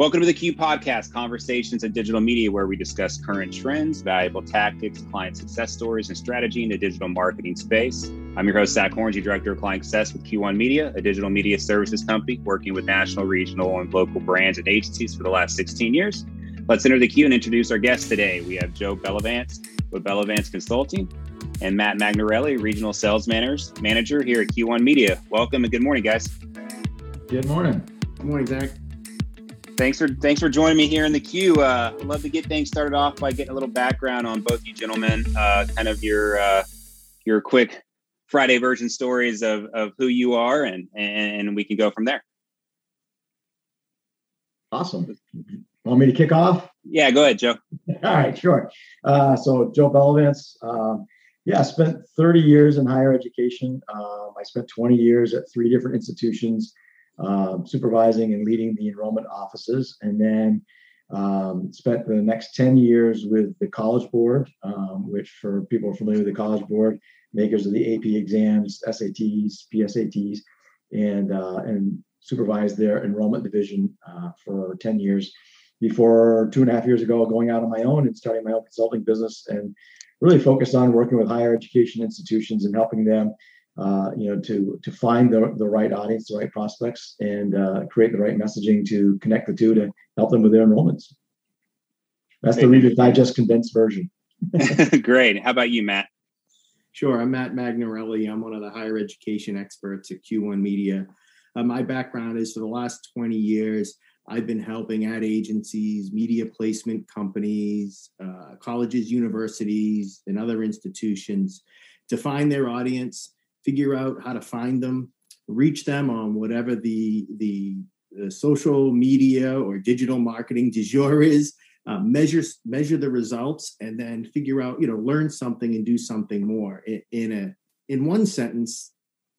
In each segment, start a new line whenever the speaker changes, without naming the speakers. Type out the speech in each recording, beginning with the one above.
Welcome to the Q Podcast, conversations in digital media, where we discuss current trends, valuable tactics, client success stories, and strategy in the digital marketing space. I'm your host, Zach Hornsey, Director of Client Success with Q1 Media, a digital media services company working with national, regional, and local brands and agencies for the last 16 years. Let's enter the queue and introduce our guests today. We have Joe Bellavance with Bellavance Consulting and Matt Magnarelli, Regional Sales Manager here at Q1 Media. Welcome and good morning, guys.
Good morning.
Good morning, Zach
thanks for thanks for joining me here in the queue. Uh, I'd love to get things started off by getting a little background on both you gentlemen, uh, kind of your uh, your quick Friday version stories of of who you are, and and we can go from there.
Awesome. Want me to kick off?
Yeah, go ahead, Joe.
All right, sure. Uh, so Joe Bellavance. Um, yeah, I spent 30 years in higher education. Um, I spent 20 years at three different institutions um, supervising and leading the enrollment offices, and then um, spent the next 10 years with the College Board, um, which for people familiar with the College Board, makers of the AP exams, SATs, PSATs, and uh, and supervised their enrollment division uh, for 10 years. Before two and a half years ago going out on my own and starting my own consulting business and really focused on working with higher education institutions and helping them uh, you know, to to find the, the right audience, the right prospects, and uh, create the right messaging to connect the two to help them with their enrollments. That's the Reader's Digest condensed version.
Great. How about you, Matt?
Sure. I'm Matt Magnarelli. I'm one of the higher education experts at Q1 Media. Uh, my background is for the last 20 years, I've been helping ad agencies, media placement companies, uh, colleges, universities, and other institutions to find their audience figure out how to find them, reach them on whatever the the, the social media or digital marketing du jour is. Uh, measure measure the results and then figure out you know learn something and do something more. In, in a in one sentence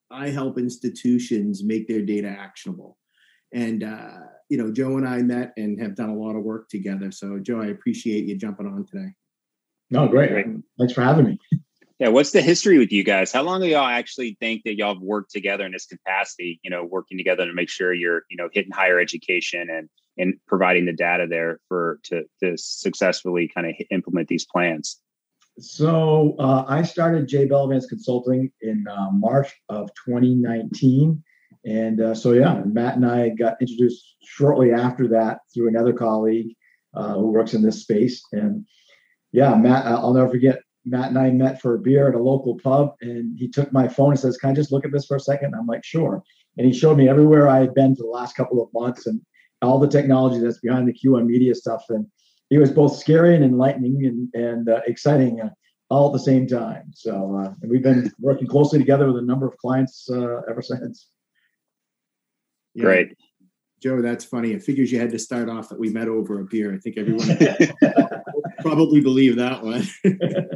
i help institutions make their data actionable. And uh, you know joe and i met and have done a lot of work together. So joe i appreciate you jumping on today.
No great, great. thanks for having me
yeah, what's the history with you guys? How long do y'all actually think that y'all have worked together in this capacity? You know, working together to make sure you're, you know, hitting higher education and and providing the data there for to to successfully kind of implement these plans.
So uh, I started J Bellavance Consulting in uh, March of 2019, and uh, so yeah, Matt and I got introduced shortly after that through another colleague uh, who works in this space, and yeah, Matt, I'll never forget Matt and I met for a beer at a local pub, and he took my phone and says, "Can I just look at this for a second? I'm like, "Sure." And he showed me everywhere I had been for the last couple of months and all the technology that's behind the Q1 media stuff. And it was both scary and enlightening and, and uh, exciting uh, all at the same time. So uh, we've been working closely together with a number of clients uh, ever since.
Yeah. Great.
Joe, that's funny. It figures you had to start off that we met over a beer. I think everyone probably believe that one.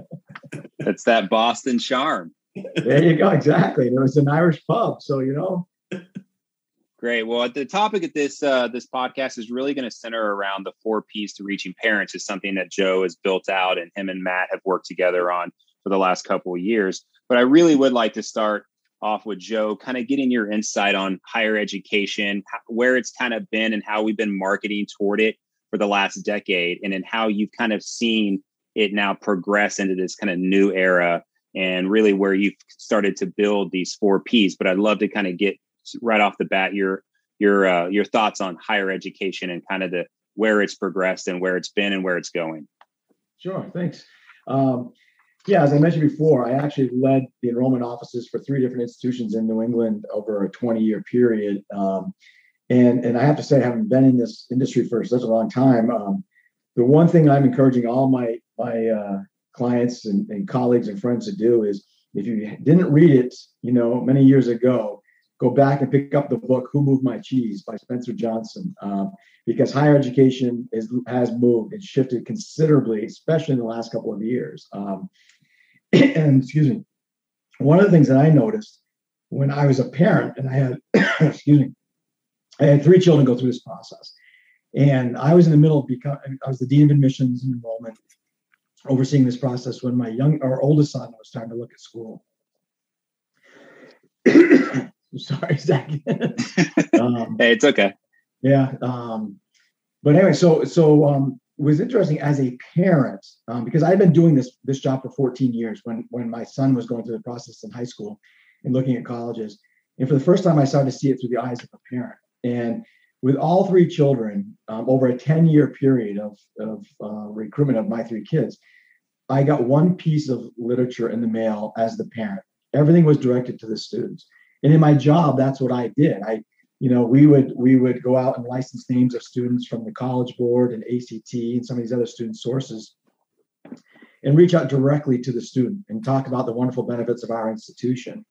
It's that Boston charm.
There you go. Exactly. It was an Irish pub, so you know.
Great. Well, the topic of this uh, this podcast is really going to center around the four P's to reaching parents. Is something that Joe has built out, and him and Matt have worked together on for the last couple of years. But I really would like to start off with Joe, kind of getting your insight on higher education, where it's kind of been, and how we've been marketing toward it for the last decade, and then how you've kind of seen it now progress into this kind of new era and really where you've started to build these four P's. But I'd love to kind of get right off the bat your your uh, your thoughts on higher education and kind of the where it's progressed and where it's been and where it's going.
Sure, thanks. Um, yeah, as I mentioned before, I actually led the enrollment offices for three different institutions in New England over a 20 year period. Um, and, and I have to say, having been in this industry for such a long time, um, the one thing I'm encouraging all my my uh, clients and, and, colleagues and friends to do is if you didn't read it, you know, many years ago, go back and pick up the book "Who Moved My Cheese" by Spencer Johnson, um, because higher education is has moved and shifted considerably, especially in the last couple of years. Um, and excuse me, one of the things that I noticed when I was a parent, and I had, excuse me, I had three children go through this process. And I was in the middle of becoming, I was the dean of admissions and enrollment, overseeing this process when my young, our oldest son was starting to look at school. sorry, Zach.
um, hey, it's okay.
Yeah. Um, but anyway, so so um, it was interesting as a parent um, because I've been doing this this job for 14 years. When when my son was going through the process in high school and looking at colleges, and for the first time, I started to see it through the eyes of a parent. And with all three children um, over a 10 year period of, of uh, recruitment of my three kids, I got one piece of literature in the mail as the parent. Everything was directed to the students. And in my job, that's what I did. I you know, we would we would go out and license names of students from the College Board and ACT and some of these other student sources, and reach out directly to the student and talk about the wonderful benefits of our institution.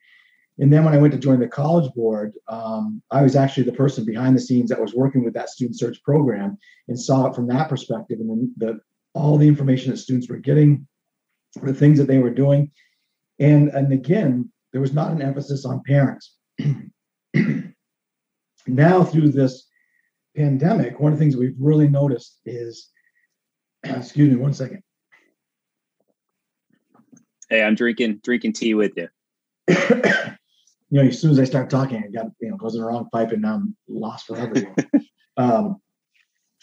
And then when I went to join the College Board, um, I was actually the person behind the scenes that was working with that student search program and saw it from that perspective and then the all the information that students were getting, the things that they were doing, and and again, there was not an emphasis on parents. now through this pandemic, one of the things we've really noticed is, excuse me, one second.
Hey, I'm drinking drinking tea with you.
you know, as soon as I start talking, I got you know goes in the wrong pipe, and now I'm lost forever. um,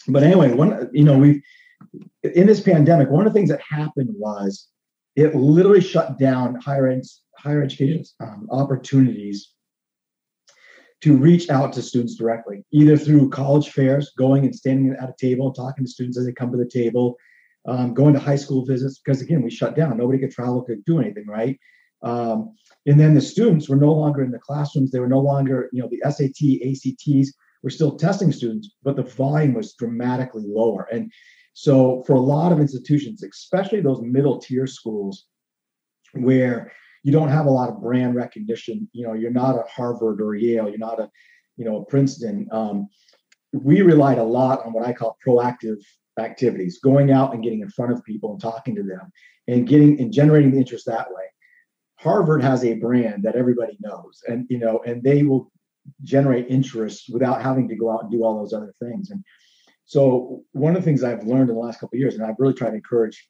but anyway, one you know we in this pandemic, one of the things that happened was it literally shut down higher ed, higher education um, opportunities to reach out to students directly, either through college fairs, going and standing at a table, talking to students as they come to the table, um, going to high school visits, because again, we shut down. Nobody could travel, could do anything, right? Um, and then the students were no longer in the classrooms. They were no longer, you know, the SAT, ACTs were still testing students, but the volume was dramatically lower. And so for a lot of institutions, especially those middle tier schools, where you don't have a lot of brand recognition. You know, you're not a Harvard or Yale, you're not a, you know, a Princeton. Um, we relied a lot on what I call proactive activities, going out and getting in front of people and talking to them and getting and generating the interest that way. Harvard has a brand that everybody knows, and you know, and they will generate interest without having to go out and do all those other things. And so, one of the things I've learned in the last couple of years, and I've really tried to encourage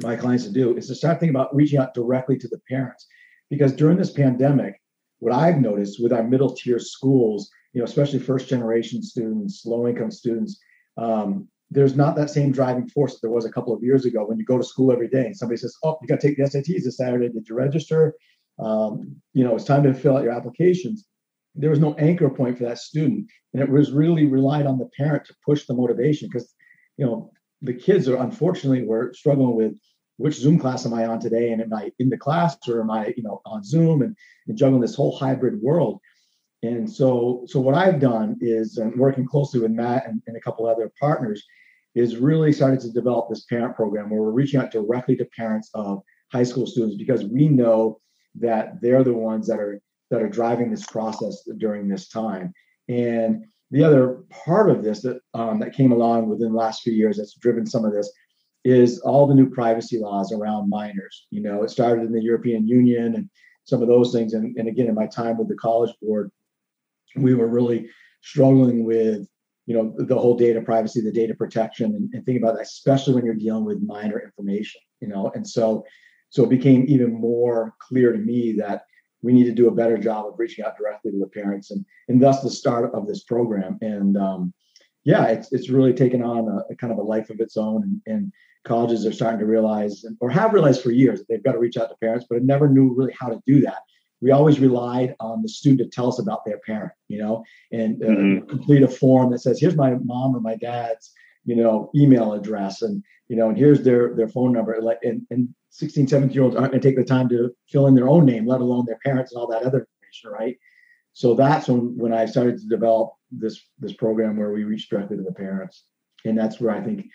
my clients to do is to start thinking about reaching out directly to the parents. Because during this pandemic, what I've noticed with our middle tier schools, you know, especially first generation students, low income students, um, there's not that same driving force that there was a couple of years ago when you go to school every day and somebody says, "Oh, you got to take the SATs this Saturday. Did you register? Um, you know, it's time to fill out your applications." There was no anchor point for that student, and it was really relied on the parent to push the motivation because, you know, the kids are unfortunately were struggling with which Zoom class am I on today? And am I in the class or am I, you know, on Zoom and, and juggling this whole hybrid world? And so, so what I've done is um, working closely with Matt and, and a couple other partners is really started to develop this parent program where we're reaching out directly to parents of high school students because we know that they're the ones that are that are driving this process during this time. And the other part of this that um, that came along within the last few years that's driven some of this is all the new privacy laws around minors. You know, it started in the European Union and some of those things. And, and again, in my time with the College Board, we were really struggling with you know the whole data privacy the data protection and, and thinking about that especially when you're dealing with minor information you know and so so it became even more clear to me that we need to do a better job of reaching out directly to the parents and and thus the start of this program. And um, yeah it's, it's really taken on a, a, kind of a life of its own. And, and colleges are starting to realize or have realized for years that they've got to reach out to parents but never knew really how to do that. We always relied on the student to tell us about their parent you know and uh, mm-hmm. complete a form that says here's my mom or my dad's you know email address and you know and here's their their phone number. Like and, and 16, 17 year olds aren't going to take the time to fill in their own name, let alone their parents and all that other information, right? So that's when when I started to develop this this program where we reach directly to the parents, and that's where I think,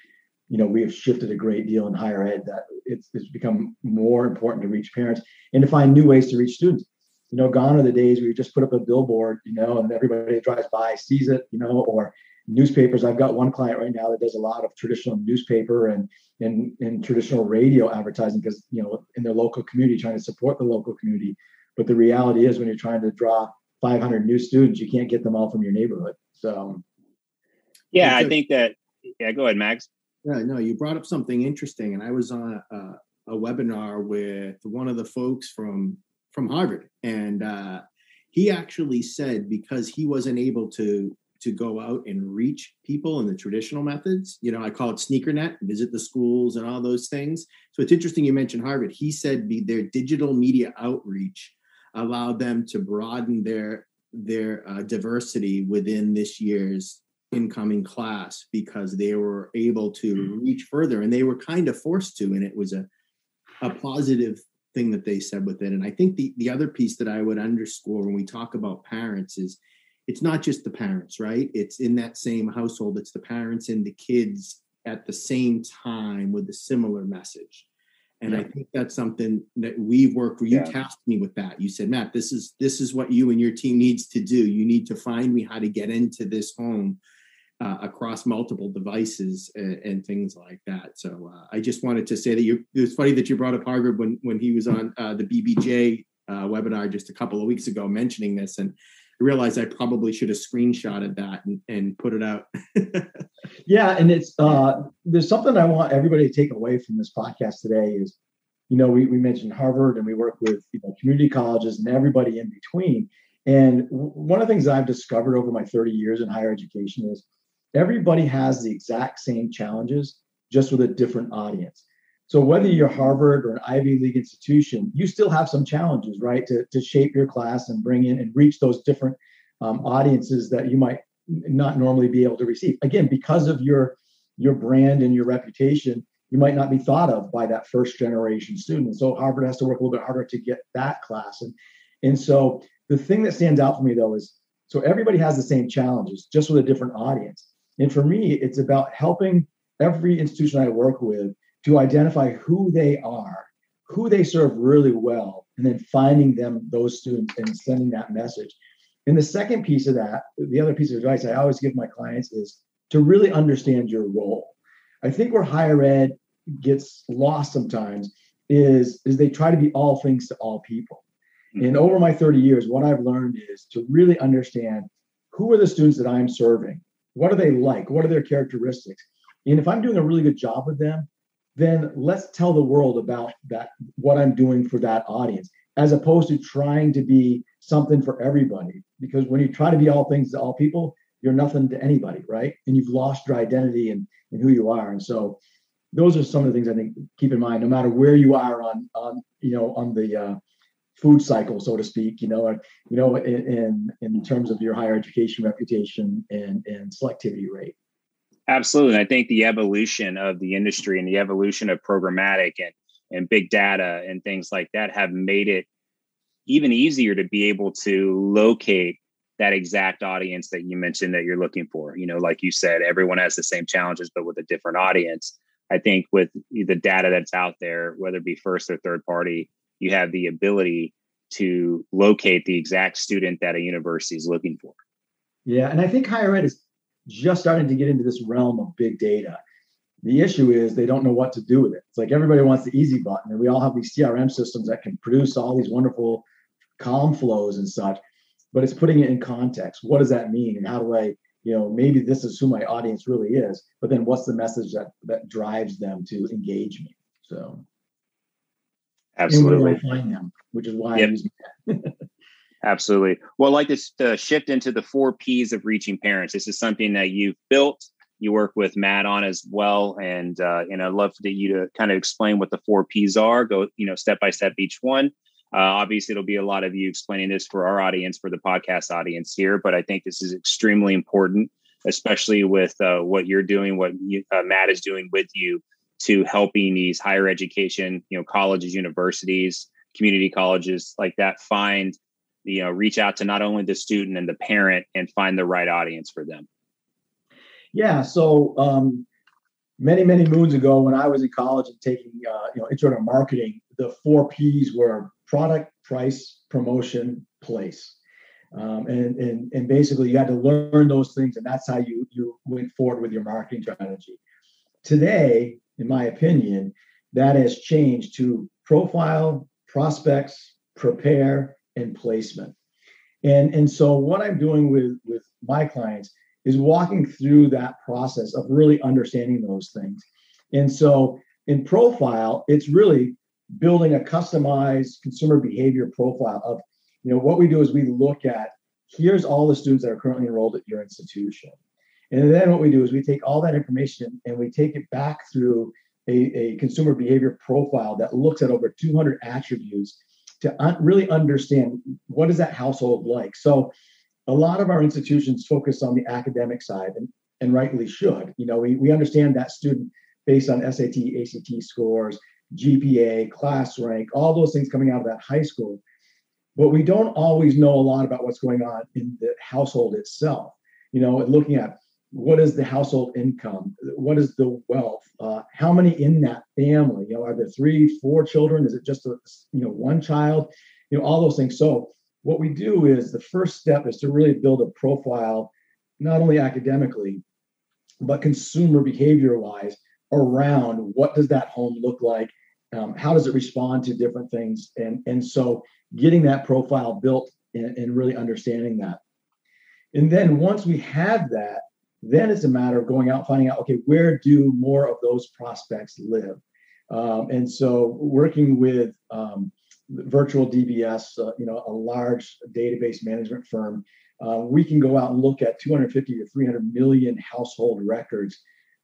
you know, we have shifted a great deal in higher ed that it's it's become more important to reach parents and to find new ways to reach students. You know, gone are the days where you just put up a billboard, you know, and everybody that drives by sees it, you know, or newspapers. I've got one client right now that does a lot of traditional newspaper and and, and traditional radio advertising because you know in their local community trying to support the local community. But the reality is when you're trying to draw 500 new students, you can't get them all from your neighborhood. So
yeah, I think that yeah, go ahead, Max.
Yeah, no, you brought up something interesting, and I was on a, a, a webinar with one of the folks from from Harvard, and uh, he actually said because he wasn't able to to go out and reach people in the traditional methods. You know, I call it SneakerNet, visit the schools and all those things. So it's interesting you mentioned Harvard. He said be, their digital media outreach allowed them to broaden their their uh, diversity within this year's incoming class because they were able to hmm. reach further and they were kind of forced to and it was a a positive thing that they said with it and i think the the other piece that i would underscore when we talk about parents is it's not just the parents right it's in that same household it's the parents and the kids at the same time with a similar message and yeah. i think that's something that we've worked where you yeah. tasked me with that you said matt this is this is what you and your team needs to do you need to find me how to get into this home uh, across multiple devices and, and, things like that. So uh, I just wanted to say that you. It was funny that you brought up Harvard when when he was on uh, the BBJ uh, webinar just a couple of weeks ago mentioning this, and realized I probably should have screenshotted that and, and put it out.
yeah, and it's uh, there's something I want everybody to take away from this podcast today is. You know, we, we mentioned Harvard and we work with you know, community colleges and everybody in between. And one of the things I've discovered over my 30 years in higher education is everybody has the exact same challenges, just with a different audience. So whether you're Harvard or an Ivy League institution, you still have some challenges, right, to, to shape your class and bring in and reach those different um, audiences that you might not normally be able to receive. Again, because of your your brand and your reputation, you might not be thought of by that first generation student. So Harvard has to work a little bit harder to get that class. And and so the thing that stands out for me though is so everybody has the same challenges, just with a different audience. And for me, it's about helping every institution I work with to identify who they are, who they serve really well, and then finding them, those students, and sending that message. And the second piece of that, the other piece of advice I always give my clients is to really understand your role. I think where higher ed gets lost sometimes is, is they try to be all things to all people. Mm-hmm. And over my 30 years, what I've learned is to really understand who are the students that I'm serving what are they like? What are their characteristics? And if I'm doing a really good job with them, then let's tell the world about that, what I'm doing for that audience, as opposed to trying to be something for everybody. Because when you try to be all things to all people, you're nothing to anybody, right? And you've lost your identity and, and who you are. And so those are some of the things I think keep in mind, no matter where you are on on you know on the uh, food cycle, so to speak, you know, or, you know, in, in, in terms of your higher education reputation and, and selectivity rate.
Absolutely. And I think the evolution of the industry and the evolution of programmatic and, and big data and things like that have made it even easier to be able to locate that exact audience that you mentioned that you're looking for. You know, like you said, everyone has the same challenges, but with a different audience. I think with the data that's out there, whether it be first or third party, you have the ability to locate the exact student that a university is looking for.
Yeah, and I think higher ed is just starting to get into this realm of big data. The issue is they don't know what to do with it. It's like everybody wants the easy button, and we all have these CRM systems that can produce all these wonderful column flows and such, but it's putting it in context. What does that mean? And how do I, you know, maybe this is who my audience really is, but then what's the message that that drives them to engage me? So
Absolutely.
find them, which is why yep. I use
Absolutely. Well, like to uh, shift into the four P's of reaching parents. This is something that you've built. You work with Matt on as well, and uh, and I'd love for you to kind of explain what the four P's are. Go, you know, step by step each one. Uh, obviously, it'll be a lot of you explaining this for our audience, for the podcast audience here, but I think this is extremely important, especially with uh, what you're doing, what you, uh, Matt is doing with you to helping these higher education, you know, colleges, universities, community colleges like that find, you know, reach out to not only the student and the parent and find the right audience for them.
Yeah. So um, many, many moons ago, when I was in college and taking, uh, you know, intro to marketing, the four P's were product, price, promotion, place. Um, and, and, and basically you had to learn those things and that's how you, you went forward with your marketing strategy. Today, in my opinion, that has changed to profile, prospects, prepare, and placement. And, and so what I'm doing with, with my clients is walking through that process of really understanding those things. And so in profile, it's really building a customized consumer behavior profile of, you know, what we do is we look at here's all the students that are currently enrolled at your institution. And then what we do is we take all that information and we take it back through a, a consumer behavior profile that looks at over 200 attributes to really understand what is that household like. So a lot of our institutions focus on the academic side and, and rightly should. You know, we, we understand that student based on SAT, ACT scores, GPA, class rank, all those things coming out of that high school. But we don't always know a lot about what's going on in the household itself. You know, looking at what is the household income? What is the wealth? Uh, how many in that family? You know are there three four children? Is it just a you know one child? You know all those things. So what we do is the first step is to really build a profile not only academically but consumer behavior wise around what does that home look like? Um, how does it respond to different things? And and so getting that profile built and, and really understanding that. And then once we have that then it's a matter of going out, finding out, okay, where do more of those prospects live? Um, and so working with um, virtual DBS, uh, you know, a large database management firm, uh, we can go out and look at 250 to 300 million household records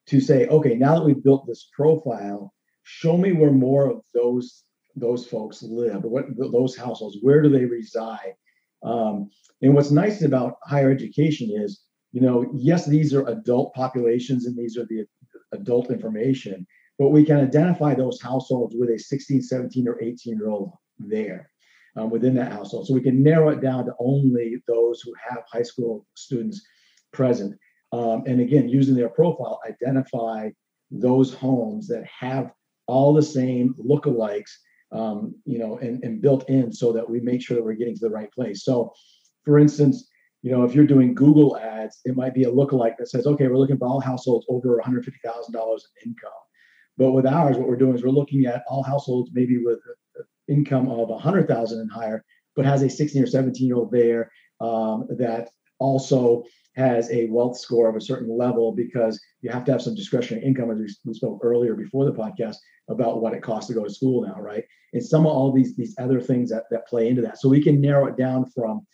to say, okay, now that we've built this profile, show me where more of those those folks live, what those households, where do they reside? Um, and what's nice about higher education is you know, yes, these are adult populations and these are the adult information, but we can identify those households with a 16, 17, or 18 year old there um, within that household. So we can narrow it down to only those who have high school students present. Um, and again, using their profile, identify those homes that have all the same lookalikes, um, you know, and, and built in so that we make sure that we're getting to the right place. So, for instance, you know, if you're doing Google ads, it might be a lookalike that says, okay, we're looking for all households over $150,000 in income. But with ours, what we're doing is we're looking at all households maybe with income of 100,000 and higher, but has a 16 or 17 year old there um, that also has a wealth score of a certain level because you have to have some discretionary income, as we, spoke earlier before the podcast about what it costs to go to school now, right? And some of all these these other things that that play into that. So we can narrow it down from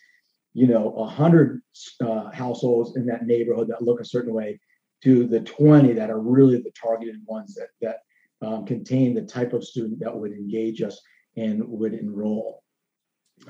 you know, 100 uh, households in that neighborhood that look a certain way to the 20 that are really the targeted ones that, that um, contain the type of student that would engage us and would enroll.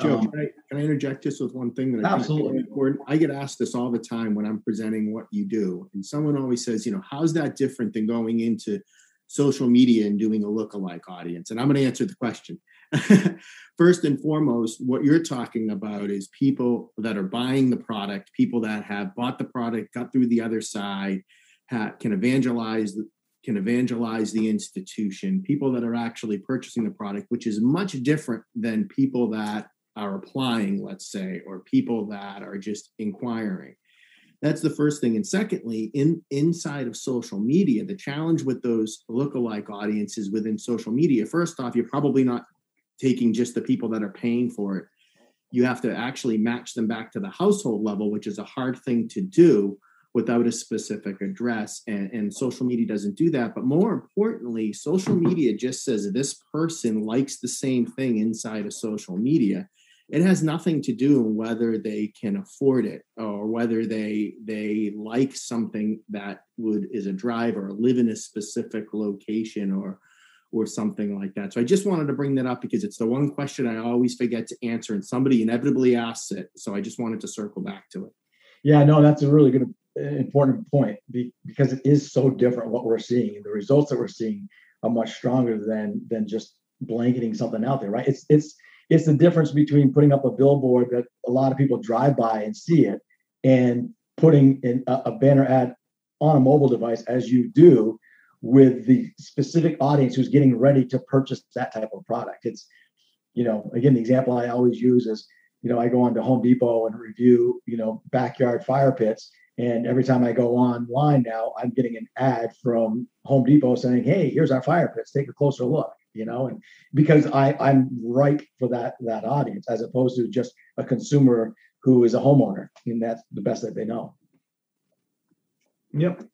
Joe, um, can, I, can, I, interject just with one thing that
I absolutely
important? I get asked this all the time when I'm presenting what you do, and someone always says, you know, how's that different than going into social media and doing a lookalike audience? And I'm going to answer the question. First and foremost, what you're talking about is people that are buying the product, people that have bought the product, got through the other side, can evangelize can evangelize the institution, people that are actually purchasing the product, which is much different than people that are applying, let's say, or people that are just inquiring. That's the first thing. And secondly, in inside of social media, the challenge with those lookalike audiences within social media, first off, you're probably not taking just the people that are paying for it. You have to actually match them back to the household level, which is a hard thing to do without a specific address. And, and social media doesn't do that. But more importantly, social media just says this person likes the same thing inside of social media. It has nothing to do with whether they can afford it or whether they they like something that would is a drive or live in a specific location or or something like that. So I just wanted to bring that up because it's the one question I always forget to answer, and somebody inevitably asks it. So I just wanted to circle back to it.
Yeah, no, that's a really good, important point because it is so different what we're seeing, and the results that we're seeing are much stronger than than just blanketing something out there, right? It's it's it's the difference between putting up a billboard that a lot of people drive by and see it, and putting in a, a banner ad on a mobile device as you do with the specific audience who's getting ready to purchase that type of product. It's, you know, again, the example I always use is, you know, I go on to Home Depot and review, you know, backyard fire pits. And every time I go online now, I'm getting an ad from Home Depot saying, "Hey, here's our fire pits. Take a closer look." You know, and because I I'm right for that that audience as opposed to just a consumer who is a homeowner, and that's the best that they know. Yep.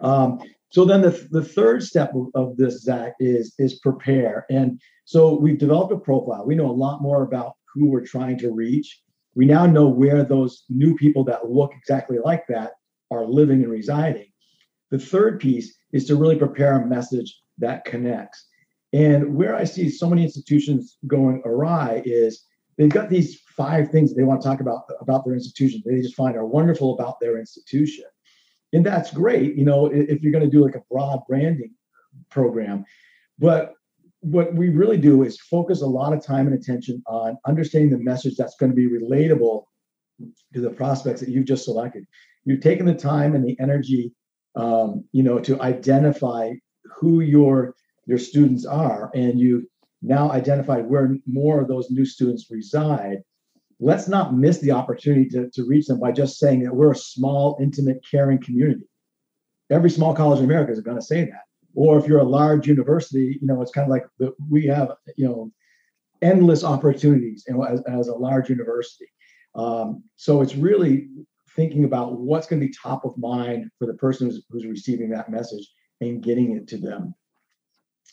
Um, so then the, the third step of, this, Zach, is, is prepare. And so we've developed a profile. We know a lot more about who we're trying to reach. we now know where those new people that look exactly like that are living and residing. The third piece is to really prepare a message that connects. And where I see so many institutions going awry is they've got these five things they want to talk about about their institution. They just find are wonderful about their institution. And that's great, you know, if you're going to do like a broad branding program. But what we really do is focus a lot of time and attention on understanding the message that's going to be relatable to the prospects that you've just selected. You've taken the time and the energy, um, you know, to identify who your your students are, and you now identified where more of those new students reside. Let's not miss the opportunity to, to reach them by just saying that we're a small, intimate, caring community. Every small college in America is going to say that or if you're a large university, you know, it's kind of like the, we have, you know, endless opportunities as, as a large university. Um, so it's really thinking about what's going to be top of mind for the person who's, who's receiving that message and getting it to them.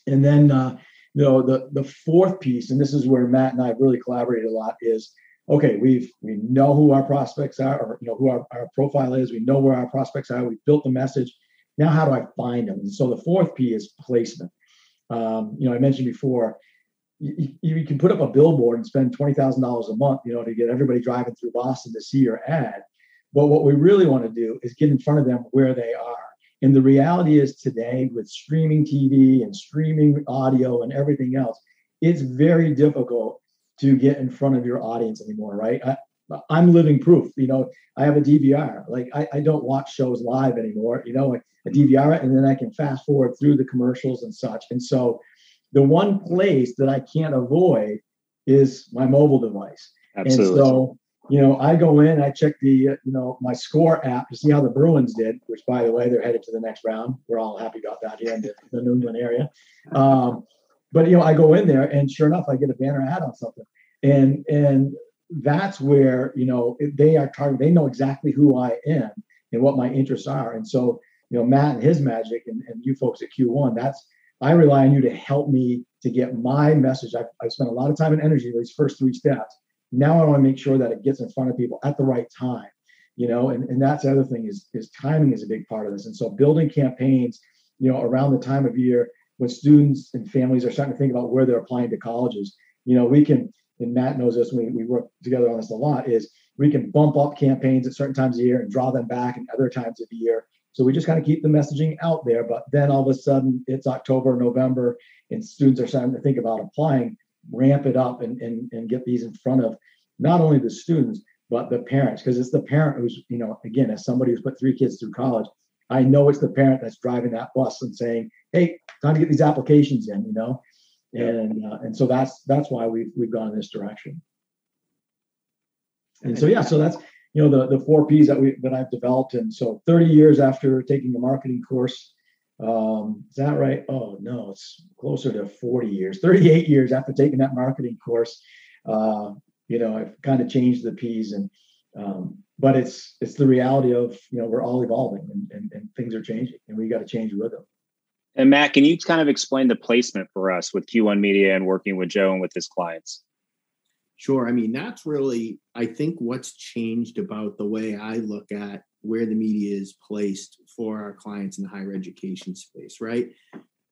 And then, uh, you know, the the fourth piece, and this is where Matt and I really collaborated a lot, is okay. We've we know who our prospects are, or you know who our, our profile is. We know where our prospects are. We've built the message now, how do I find them? And so the fourth P is placement. Um, you know, I mentioned before, you, you, can put up a billboard and spend twenty thousand dollars a month, you know, to get everybody driving through Boston to see your ad. But what we really want to do is get in front of them where they are. And the reality is today, with streaming TV and streaming audio and everything else, it's very difficult to get in front of your audience anymore, right? I, I'm living proof. You know, I have a DVR. Like I, I don't watch shows live anymore. You know, a DVR and then I can fast forward through the commercials and such. And so, the one place that I can't avoid is my mobile device. Absolutely. And so, you know, I go in, I check the, uh, you know, my score app to see how the Bruins did, which by the way, they're headed to the next round. We're all happy about that here in the, the New England area. Um, but you know, I go in there and sure enough, I get a banner ad on something. And and that's where you know they are targeting. They know exactly who I am and what my interests are. And so you know Matt and his magic, and, and you folks at Q1. That's I rely on you to help me to get my message. I've, I've spent a lot of time and energy these first three steps. Now I want to make sure that it gets in front of people at the right time. You know, and, and that's the other thing is is timing is a big part of this. And so building campaigns, you know, around the time of year when students and families are starting to think about where they're applying to colleges, you know, we can and Matt knows this, we, we work together on this a lot, is we can bump up campaigns at certain times of year and draw them back at other times of the year. So we just kind of keep the messaging out there. But then all of a sudden it's October, November, and students are starting to think about applying, ramp it up and, and, and get these in front of not only the students, but the parents. Because it's the parent who's, you know, again, as somebody who's put three kids through college, I know it's the parent that's driving that bus and saying, hey, time to get these applications in, you know and uh, and so that's that's why we've we've gone in this direction. And so yeah, so that's you know the the four P's that we that I've developed, and so 30 years after taking a marketing course, um, is that right? Oh no, it's closer to 40 years, 38 years after taking that marketing course. Uh, you know, I've kind of changed the P's, and um, but it's it's the reality of you know we're all evolving and, and, and things are changing, and we got to change with them.
And Matt, can you kind of explain the placement for us with Q1 Media and working with Joe and with his clients?
Sure. I mean, that's really, I think, what's changed about the way I look at where the media is placed for our clients in the higher education space, right?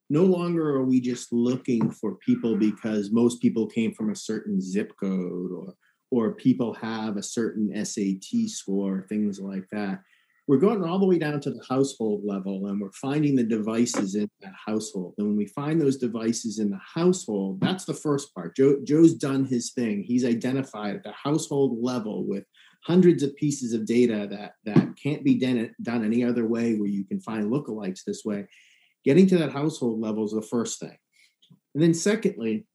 No longer are we just looking for people because most people came from a certain zip code or or people have a certain SAT score, things like that we're going all the way down to the household level and we're finding the devices in that household. And when we find those devices in the household, that's the first part. Joe, Joe's done his thing. He's identified at the household level with hundreds of pieces of data that, that can't be done, done any other way where you can find lookalikes this way. Getting to that household level is the first thing. And then secondly,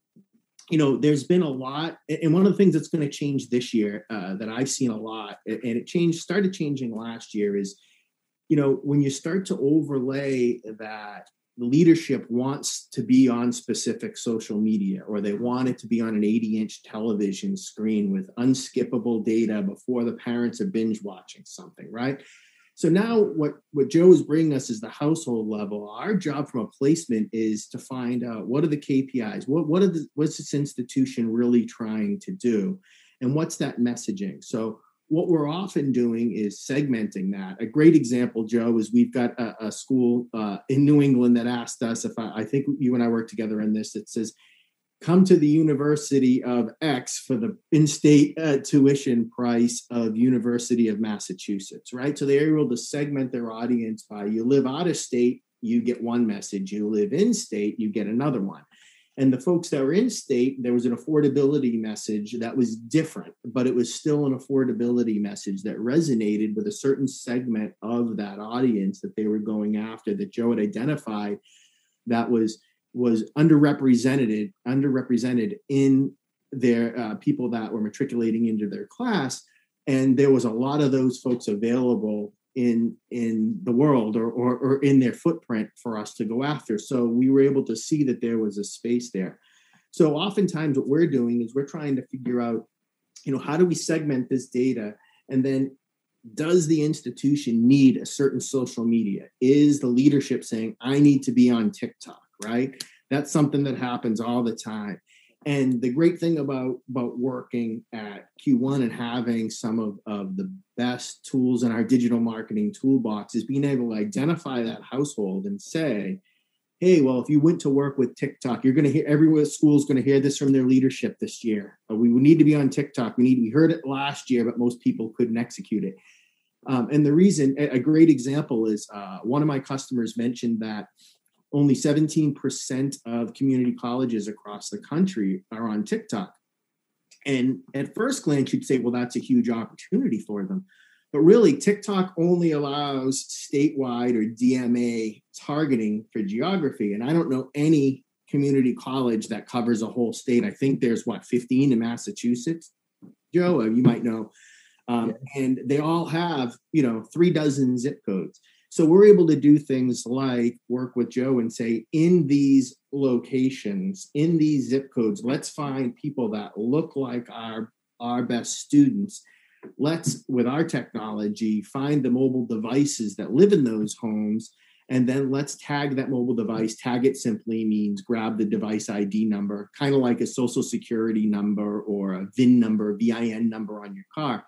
you know, there's been a lot, and one of the things that's going to change this year uh, that I've seen a lot, and it changed, started changing last year, is, you know, when you start to overlay that leadership wants to be on specific social media, or they want it to be on an 80 inch television screen with unskippable data before the parents are binge watching something, right? So now what, what Joe is bringing us is the household level. Our job from a placement is to find out what are the KPIs, what, what are the, what's this institution really trying to do? and what's that messaging so what we're often doing is segmenting that. A great example, Joe, is we've got a, a school uh, in New England that asked us if I, I, think you and I work together on this. It says, "Come to the University of X for the in-state uh, tuition price of University of Massachusetts." Right, so they're able to segment their audience by you live out of state, you get one message. You live in state, you get another one. And the folks that were in state, there was an affordability message that was different, but it was still an affordability message that resonated with a certain segment of that audience that they were going after that Joe had identified that was was underrepresented underrepresented in their uh, people that were matriculating into their class. And there was a lot of those folks available in in the world or, or, or in their footprint for us to go after. So we were able to see that there was a space there. So oftentimes what we're doing is we're trying to figure out you know how do we segment this data? And then does the institution need a certain social media? Is the leadership saying i need to be on tiktok right? That's something that happens all the time. And the great thing about about working at q1 and having some of, of the best tools in our digital marketing toolbox is being able to identify that household and say hey well if you went to work with tiktok you're going to hear every school is going to hear this from their leadership this year. Uh, we need to be on tiktok. We need we heard it last year but most people couldn't execute it. Um, and the reason a great example is uh, one of my customers mentioned that only 17% of community colleges across the country are on TikTok. And at first glance, you'd say, well, that's a huge opportunity for them. But really, TikTok only allows statewide or DMA targeting for geography. And I don't know any community college that covers a whole state. I think there's what, 15 in Massachusetts? Joe, you might know. Um, yeah. And they all have, you know, three dozen zip codes. So we're able to do things like work with Joe and say, in these locations, in these zip codes, let's find people that look like our, our best students. Let's, with our technology, find the mobile devices that live in those homes. And then let's tag that mobile device. Tag it simply means grab the device ID number, kind of like a social security number or a VIN number, VIN number on your car.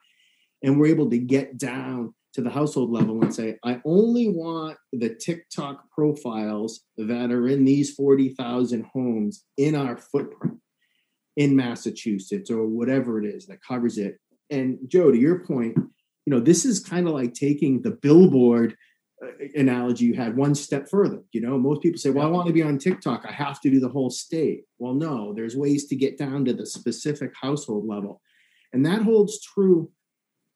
And we're able to get down to the household level and say, I only want the TikTok profiles that are in these 40,000 homes in our footprint in Massachusetts or whatever it is that covers it. And Joe, to your point, you know, this is kind of like taking the billboard uh, analogy you had one step further. You know, most people say, well, I want to be on TikTok. I have to do the whole state. Well, no, there's ways to get down to the specific household level. And that holds true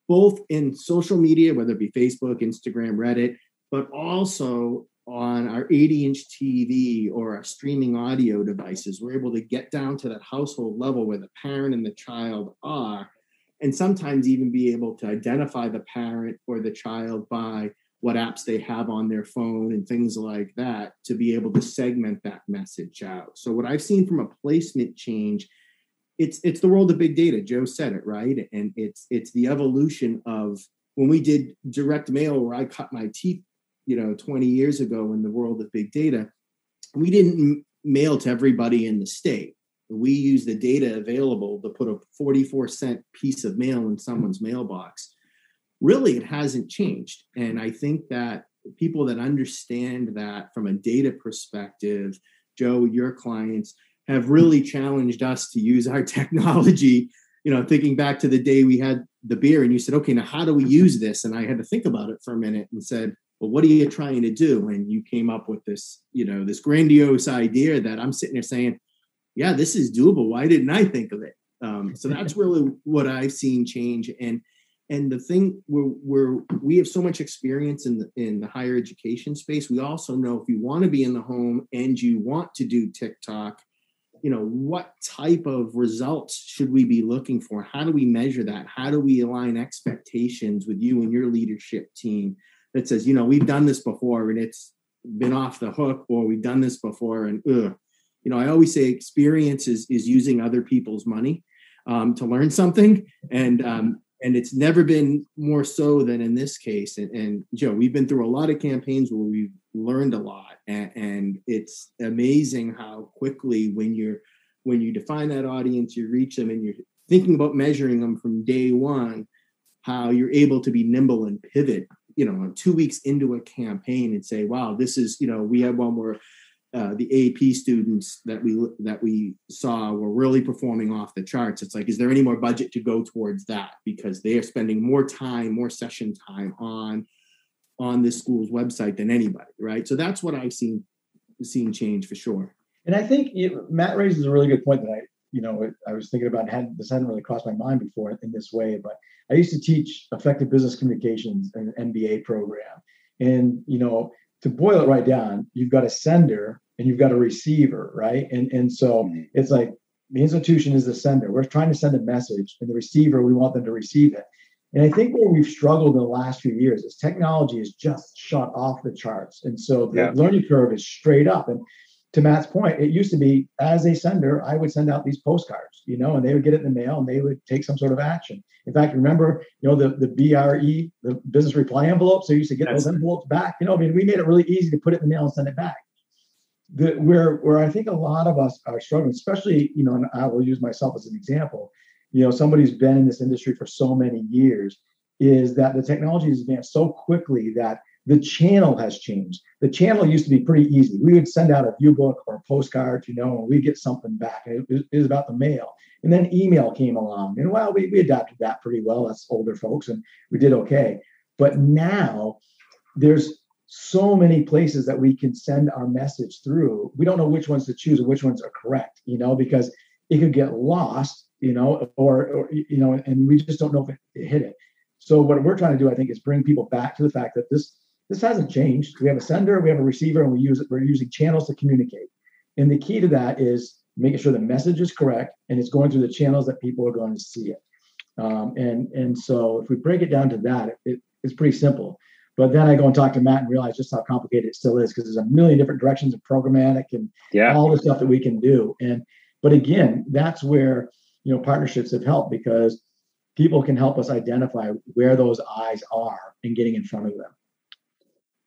both in social media, whether it be Facebook, Instagram, Reddit, but also on our 80 inch TV or our streaming audio devices. We're able to get down to that household level where the parent and the child are, and sometimes even be able to identify the parent or the child by what apps they have on their phone and things like that to be able to segment that message out. So, what I've seen from a placement change it's it's the world of big data. Joe said it right, and it's it's the evolution of when we did direct mail, where I cut my teeth, you know, 20 years ago in the world of big data. We didn't mail to everybody in the state. We used the data available to put a 44 cent piece of mail in someone's mailbox. Really, it hasn't changed, and I think that people that understand that from a data perspective, Joe, your clients have really challenged us to use our technology. You know, thinking back to the day we had the beer and you said, okay, now how do we use this? And I had to think about it for a minute and said, well, what are you trying to do? And you came up with this, you know, this grandiose idea that I'm sitting there saying, yeah, this is doable. Why didn't I think of it? Um, so that's really what I've seen change. And and the thing we're, we're we have so much experience in the in the higher education space. We also know if you want to be in the home and you want to do TikTok, you know what type of results should we be looking for? How do we measure that? How do we align expectations with you and your leadership team that says you know we've done this before and it's been off the hook or we've done this before and ugh. you know i always say experience is is using other people's money um, to learn something and um, and it's never been more so than in this case. And, and joe we've been through a lot of campaigns where we've learned a lot and, and, it's amazing how quickly when you're when you define that audience you reach them and you're thinking about measuring them from day one, how you're able to be nimble and pivot, you know, two weeks into a campaign and say, wow, this is, you know, we have one where uh, the AP students that we that we saw were really performing off the charts. It's like, is there any more budget to go towards that because they are spending more time, more session time on on this school's website than anybody, right? So that's what I've seen seen change for sure.
And I think Matt raises a really good point that I, you know, I was thinking about. Had this hadn't really crossed my mind before in this way, but I used to teach effective business communications in an MBA program, and you know, to boil it right down, you've got a sender and you've got a receiver, right? And and so mm-hmm. it's like the institution is the sender. We're trying to send a message, and the receiver, we want them to receive it. And I think where we've struggled in the last few years is technology has just shot off the charts. And so the yeah. learning curve is straight up. And to Matt's point, it used to be as a sender, I would send out these postcards, you know, and they would get it in the mail and they would take some sort of action. In fact, remember, you know, the, the BRE, the business reply envelopes, they used to get those envelopes back. You know, I mean, we made it really easy to put it in the mail and send it back. The, where where I think a lot of us are struggling, especially, you know, and I will use myself as an example, you know, somebody who's been in this industry for so many years, is that the technology has advanced so quickly that the channel has changed. The channel used to be pretty easy. We would send out a view book or a postcard, you know, and we get something back. It was, about the mail. And then email came along. And well, we, we adapted that pretty well. That's older folks, and we did okay. But now there's so many places that we can send our message through. We don't know which ones to choose or which ones are correct, you know, because it could get lost, you know, or, or you know, and we just don't know if it, it hit it. So what we're trying to do, I think, is bring people back to the fact that this this hasn't changed. We have a sender, we have a receiver, and we use it. We're using channels to communicate. And the key to that is making sure the message is correct and it's going through the channels that people are going to see it. Um, and and so if we break it down to that, it, it's pretty simple. But then I go and talk to Matt and realize just how complicated it still is because there's a million different directions of programmatic and yeah. all the stuff that we can do. And but again, that's where you know partnerships have helped because people can help us identify where those eyes are and getting in front of them.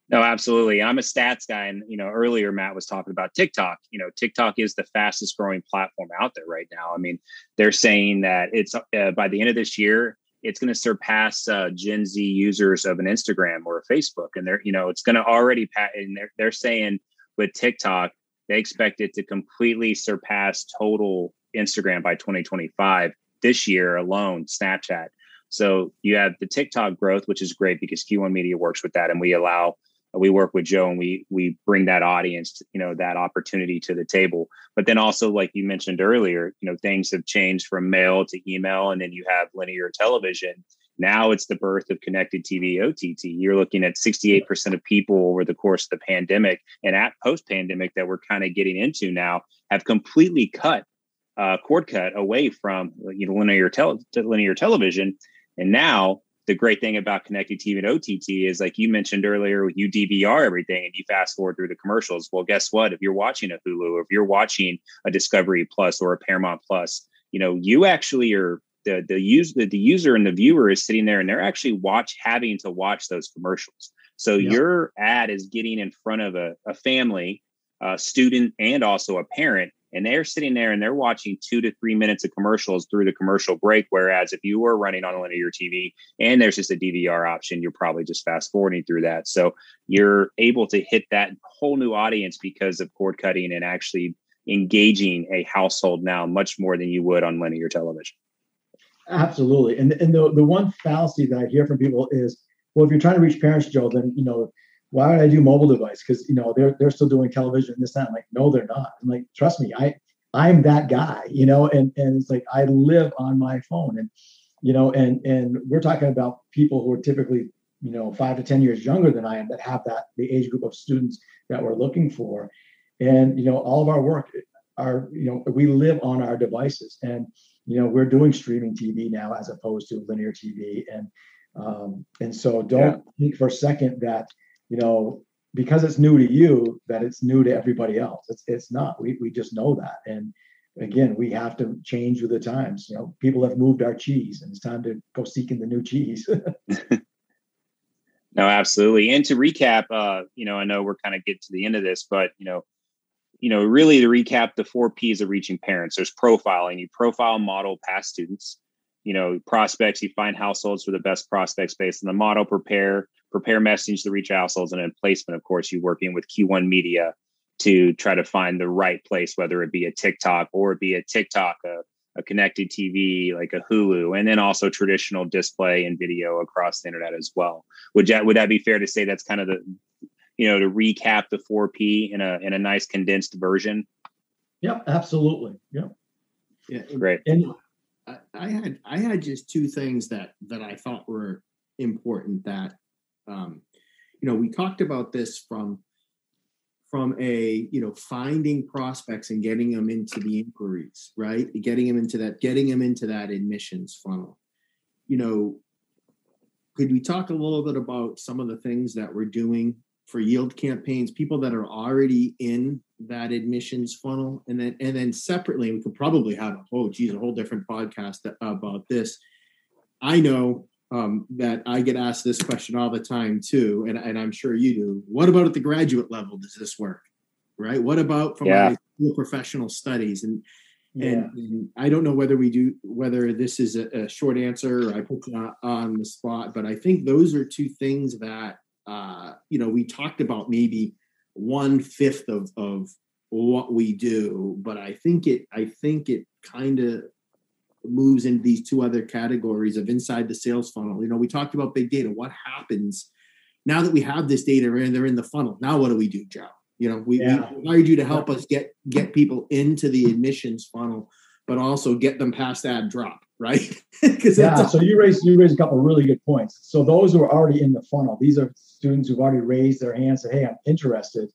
No, absolutely. I'm a stats guy, and you know, earlier Matt was talking about TikTok. You know, TikTok is the fastest growing platform out there right now. I mean, they're saying that it's uh, by the end of this year, it's going to surpass uh, Gen Z users of an Instagram or a Facebook, and they're you know, it's going to already pat. And they're they're saying with TikTok, they expect it to completely surpass total Instagram by 2025 this year alone. Snapchat. So you have the TikTok growth, which is great because Q1 Media works with that, and we allow we work with Joe and we we bring that audience, you know, that opportunity to the table. But then also, like you mentioned earlier, you know, things have changed from mail to email, and then you have linear television. Now it's the birth of connected TV OTT. You're looking at 68% of people over the course of the pandemic and at post pandemic that we're kind of getting into now have completely cut uh, cord cut away from you know linear tel- linear television. And now the great thing about connected TV and OTT is like you mentioned earlier, you DVR everything and you fast forward through the commercials. Well, guess what? If you're watching a Hulu or if you're watching a Discovery Plus or a Paramount Plus, you know, you actually are the the user the, the user and the viewer is sitting there and they're actually watch having to watch those commercials. So yeah. your ad is getting in front of a, a family, a student, and also a parent and they're sitting there and they're watching two to three minutes of commercials through the commercial break. Whereas if you were running on linear TV and there's just a DVR option, you're probably just fast forwarding through that. So you're able to hit that whole new audience because of cord cutting and actually engaging a household now much more than you would on linear television.
Absolutely. And, and the, the one fallacy that I hear from people is, well, if you're trying to reach parents, Joe, then, you know, why would I do mobile device? Because you know they're they're still doing television and this that. I'm like, no, they're not. I'm like, trust me, I I'm that guy, you know, and and it's like I live on my phone, and you know, and and we're talking about people who are typically you know five to ten years younger than I am that have that the age group of students that we're looking for, and you know, all of our work, our you know, we live on our devices, and you know, we're doing streaming TV now as opposed to linear TV, and um, and so don't yeah. think for a second that you know, because it's new to you, that it's new to everybody else. It's it's not. We we just know that. And again, we have to change with the times. You know, people have moved our cheese, and it's time to go seeking the new cheese.
no, absolutely. And to recap, uh, you know, I know we're kind of getting to the end of this, but you know, you know, really to recap the four P's of reaching parents. There's profiling. You profile, model past students. You know prospects you find households for the best prospects based on the model prepare prepare message to reach households and then placement of course you working with q1 media to try to find the right place whether it be a tiktok or it be a tiktok a, a connected tv like a hulu and then also traditional display and video across the internet as well would that would that be fair to say that's kind of the you know to recap the 4p in a in a nice condensed version
Yep, absolutely. Yep.
Yeah,
great.
And I, had I had just two things that that I thought were important. That um, you know, we talked about this from from a you know finding prospects and getting them into the inquiries, right? Getting them into that, getting them into that admissions funnel. You know, could we talk a little bit about some of the things that we're doing for yield campaigns, people that are already in that admissions funnel, and then and then separately, we could probably have a oh geez, a whole different podcast about this. I know um, that I get asked this question all the time too, and, and I'm sure you do. What about at the graduate level? Does this work? Right? What about from
yeah.
my professional studies? And, yeah. and, and I don't know whether we do whether this is a, a short answer or I put you on the spot, but I think those are two things that uh, you know we talked about maybe one fifth of of what we do, but I think it I think it kind of moves into these two other categories of inside the sales funnel. You know, we talked about big data. What happens now that we have this data and they're in the funnel? Now what do we do, Joe? You know, we, yeah. we hired you to help us get get people into the admissions funnel, but also get them past that drop, right?
Because yeah. so you raised you raised a couple really good points. So those who are already in the funnel, these are students who've already raised their hands, say, "Hey, I'm interested."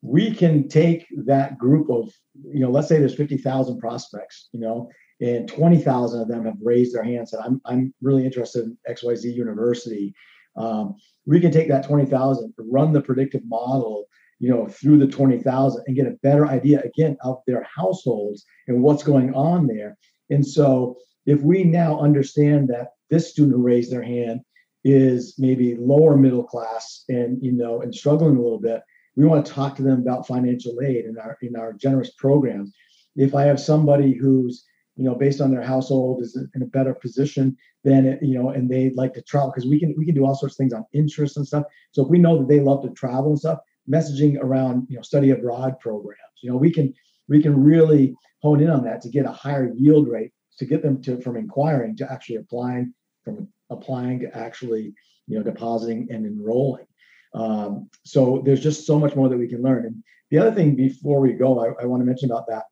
We can take that group of, you know, let's say there's 50,000 prospects, you know, and 20,000 of them have raised their hands and I'm, I'm really interested in XYZ University. Um, we can take that 20,000, run the predictive model, you know, through the 20,000 and get a better idea again of their households and what's going on there. And so if we now understand that this student who raised their hand is maybe lower middle class and you know and struggling a little bit we want to talk to them about financial aid in our in our generous programs if i have somebody who's you know based on their household is in a better position then you know and they'd like to travel because we can we can do all sorts of things on interest and stuff so if we know that they love to travel and stuff messaging around you know study abroad programs. You know we can we can really hone in on that to get a higher yield rate to get them to from inquiring to actually applying from applying to actually you know depositing and enrolling. Um, so there's just so much more that we can learn. And the other thing before we go I, I want to mention about that.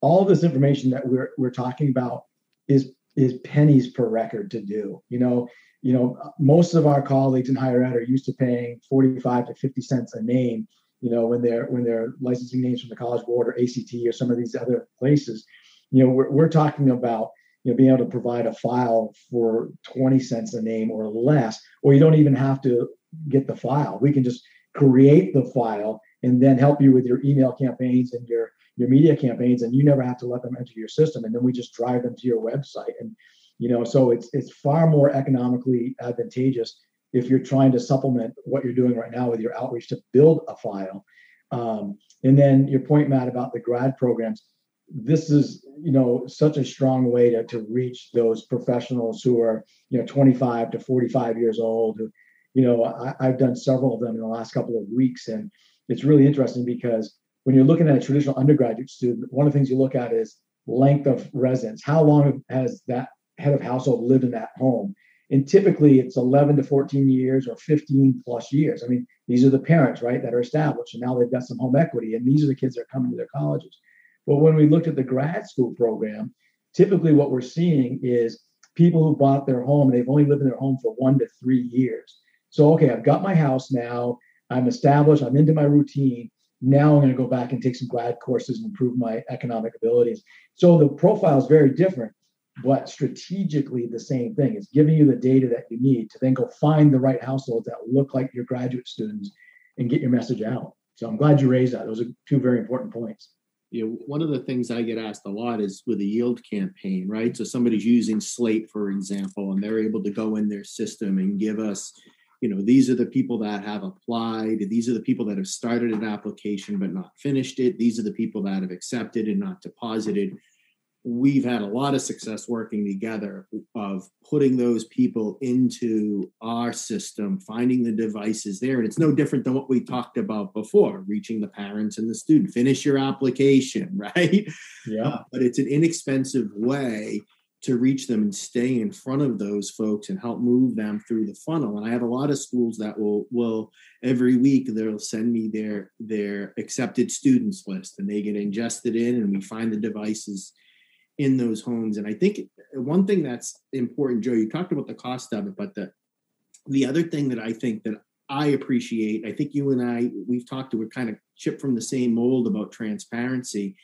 All this information that we're we're talking about is is pennies per record to do. You know, you know, most of our colleagues in higher ed are used to paying 45 to 50 cents a name, you know, when they're when they're licensing names from the College Board or ACT or some of these other places. You know, we're, we're talking about you know being able to provide a file for 20 cents a name or less, or you don't even have to get the file. We can just create the file and then help you with your email campaigns and your your media campaigns and you never have to let them enter your system and then we just drive them to your website and you know so it's it's far more economically advantageous if you're trying to supplement what you're doing right now with your outreach to build a file um, and then your point matt about the grad programs this is you know such a strong way to, to reach those professionals who are you know 25 to 45 years old who you know I, i've done several of them in the last couple of weeks and it's really interesting because when you're looking at a traditional undergraduate student, one of the things you look at is length of residence. How long has that head of household lived in that home? And typically it's 11 to 14 years or 15 plus years. I mean, these are the parents, right, that are established and now they've got some home equity and these are the kids that are coming to their colleges. But when we looked at the grad school program, typically what we're seeing is people who bought their home and they've only lived in their home for one to three years. So, okay, I've got my house now, I'm established, I'm into my routine now I'm going to go back and take some grad courses and improve my economic abilities. So the profile is very different, but strategically the same thing. It's giving you the data that you need to then go find the right households that look like your graduate students and get your message out. So I'm glad you raised that. Those are two very important points.
You know, one of the things I get asked a lot is with a yield campaign, right? So somebody's using Slate, for example, and they're able to go in their system and give us you know these are the people that have applied these are the people that have started an application but not finished it these are the people that have accepted and not deposited we've had a lot of success working together of putting those people into our system finding the devices there. And it's no different than what we talked about before reaching the parents and the student. Finish your application right?
Yeah. Uh,
but it's an inexpensive way to reach them and stay in front of those folks and help move them through the funnel. And i have a lot of schools that will will every week they'll send me their their accepted students list and they get ingested in and we find the devices in those homes. And I think one thing that's important, Joe, you talked about the cost of it, but the the other thing that I think that I appreciate, I think you and I we've talked to we're kind of chipped from the same mold about transparency.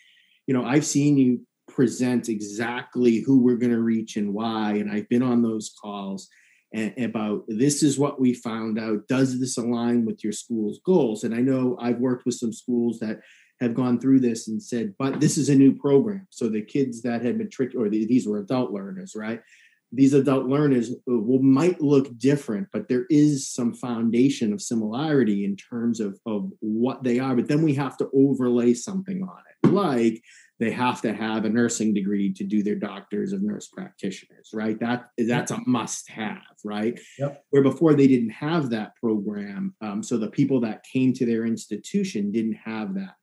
You know, I've seen you present exactly who we're going to reach and why, and I've been on those calls and, about this is what we found out. Does this align with your school's goals? And I know I've worked with some schools that have gone through this and said, but this is a new program. So the kids that had been tricked, or the, these were adult learners, right? These adult learners uh, will might look different, but there is some foundation of similarity in terms of, of what they are. But then we have to overlay something on it, like they have to have a nursing degree to do their doctors of nurse practitioners, right? That that's a must-have, right?
Yep.
Where before they didn't have that program, um, so the people that came to their institution didn't have that.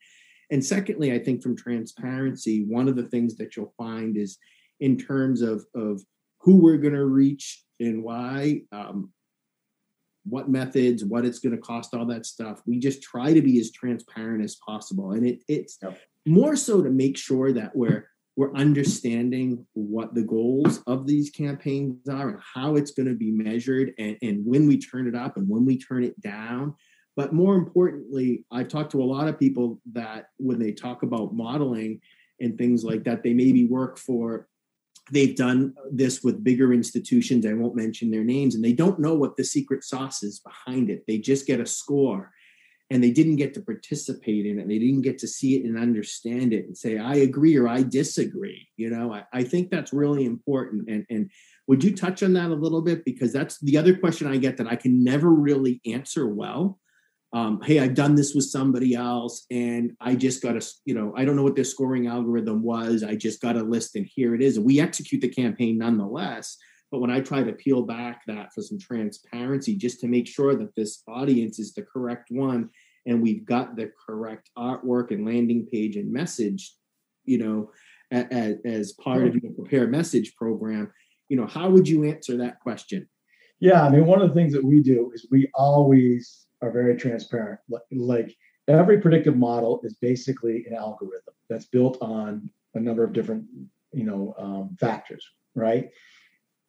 And secondly, I think from transparency, one of the things that you'll find is in terms of, of who we're going to reach and why, um, what methods, what it's going to cost, all that stuff. We just try to be as transparent as possible. And it, it's yep. more so to make sure that we're we're understanding what the goals of these campaigns are and how it's going to be measured and, and when we turn it up and when we turn it down but more importantly, I've talked to a lot of people that when they talk about modeling and things like that, they maybe work for, they've done this with bigger institutions. I won't mention their names, and they don't know what the secret sauce is behind it. They just get a score and they didn't get to participate in it. They didn't get to see it and understand it and say, I agree or I disagree. You know, I, I think that's really important. And, and would you touch on that a little bit? Because that's the other question I get that I can never really answer well um, hey, I've done this with somebody else, and I just got a, you know, I don't know what their scoring algorithm was. I just got a list, and here it is. We execute the campaign nonetheless. But when I try to peel back that for some transparency, just to make sure that this audience is the correct one, and we've got the correct artwork and landing page and message, you know, as, as part of your prepare message program, you know, how would you answer that question?
Yeah, I mean, one of the things that we do is we always are very transparent. Like every predictive model is basically an algorithm that's built on a number of different, you know, um, factors, right?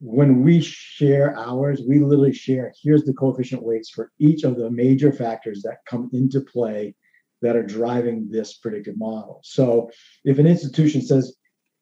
When we share ours, we literally share here's the coefficient weights for each of the major factors that come into play that are driving this predictive model. So if an institution says,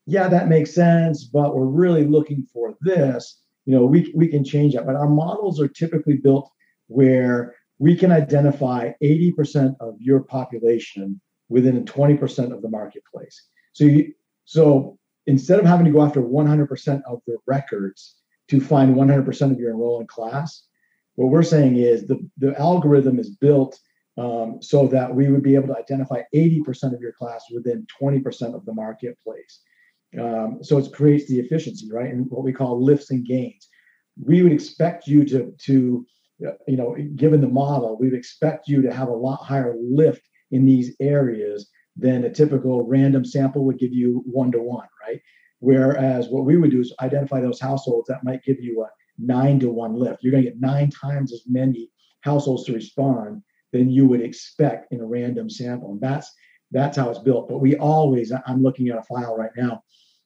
yeah, that makes sense, but we're really looking for this, you know, we, we can change that. But our models are typically built where we can identify 80% of your population within 20% of the marketplace. So, you, so instead of having to go after 100% of the records to find 100% of your enrolling class, what we're saying is the, the algorithm is built um, so that we would be able to identify 80% of your class within 20% of the marketplace. Um, so it creates the efficiency, right? And what we call lifts and gains. We would expect you to, to Uh, you know, given the model, we'd expect you to have a lot higher lift in these areas than a typical random sample would give you one to one, right? Whereas what we would do is identify those households that might give you a nine to one lift. You're going to get nine times as many households to respond than you would expect in a random sample. And that's that's how it's built. But we always, I'm looking at a file right now,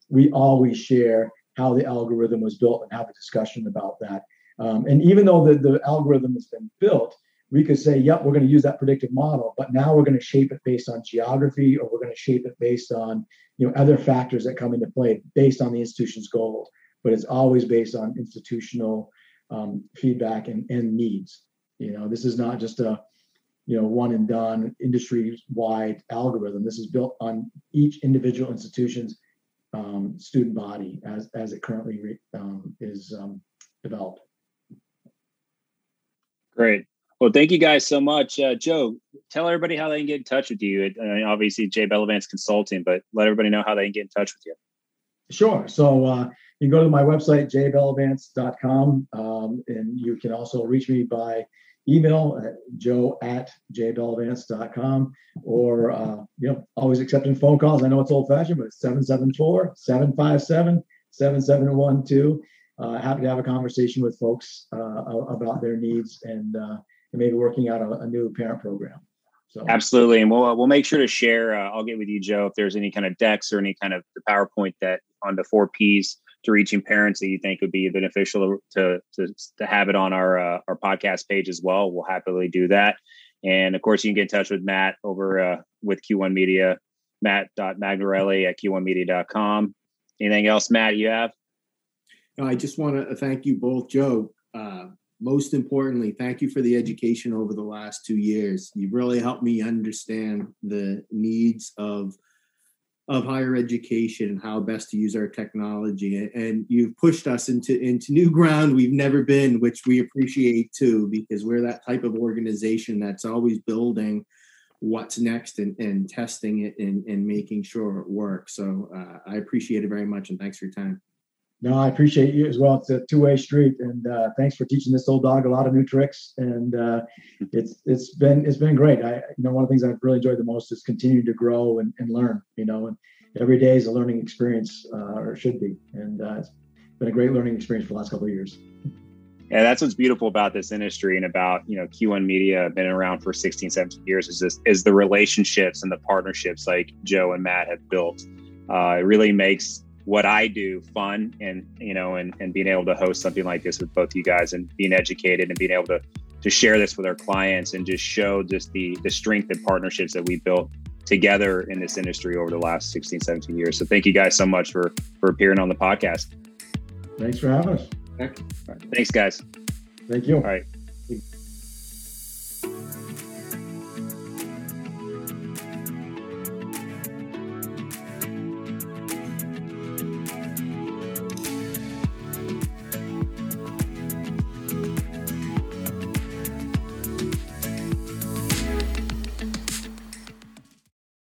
we always share how the algorithm was built and have a discussion about that. Um, and even though the, the algorithm has been built, we could say, yep, we're going to use that predictive model, but now we're going to shape it based on geography or we're going to shape it based on you know other factors that come into play based on the institution's goals. But it's always based on institutional um, feedback and, and needs. You know, this is not just a you know one and done industry wide algorithm. This is built on each individual institution's um, student body as as it currently re, um, is um, developed.
Great. Well, thank you guys so much. Uh, Joe, tell everybody how they can get in touch with you. Mean, obviously, Jay Bellavance Consulting, but let everybody know how they can get in touch with you.
Sure. So uh, you can go to my website, jbellavance.com, um, and you can also reach me by email at joe at jbellavance.com or, uh, you know, always accepting phone calls. I know it's old fashioned, but it's 774 757 7712. Uh, happy to have a conversation with folks uh, about their needs and, uh, and maybe working out a, a new parent program.
So absolutely, and we'll uh, we'll make sure to share. Uh, I'll get with you, Joe, if there's any kind of decks or any kind of the PowerPoint that on the four P's to reaching parents that you think would be beneficial to to, to have it on our our podcast page as well. We'll happily do that. And of course, you can get in touch with Matt over uh, with Q1 Media, matt.magnarelli at q1media.com. Anything else, Matt, you have?
I just want to thank you both, Joe. Uh, most importantly, thank you for the education over the last two years. You've really helped me understand the needs of of higher education and how best to use our technology. And you've pushed us into into new ground we've never been, which we appreciate too, because we're that type of organization that's always building what's next and, and testing it and, and making sure it works. So uh, I appreciate it very much, and thanks for your time.
No, I appreciate you as well. It's a two-way street, and uh, thanks for teaching this old dog a lot of new tricks. And uh, it's it's been it's been great. I you know one of the things I've really enjoyed the most is continuing to grow and, and learn. You know, and every day is a learning experience, uh, or should be. And uh, it's been a great learning experience for the last couple of years.
Yeah, that's what's beautiful about this industry and about you know Q1 Media been around for 16, 17 years. Is this is the relationships and the partnerships like Joe and Matt have built. Uh, it really makes what I do fun and you know and, and being able to host something like this with both you guys and being educated and being able to to share this with our clients and just show just the the strength and partnerships that we built together in this industry over the last 16 17 years. So thank you guys so much for for appearing on the podcast.
Thanks for having us.
Right. thanks guys.
Thank you. All
right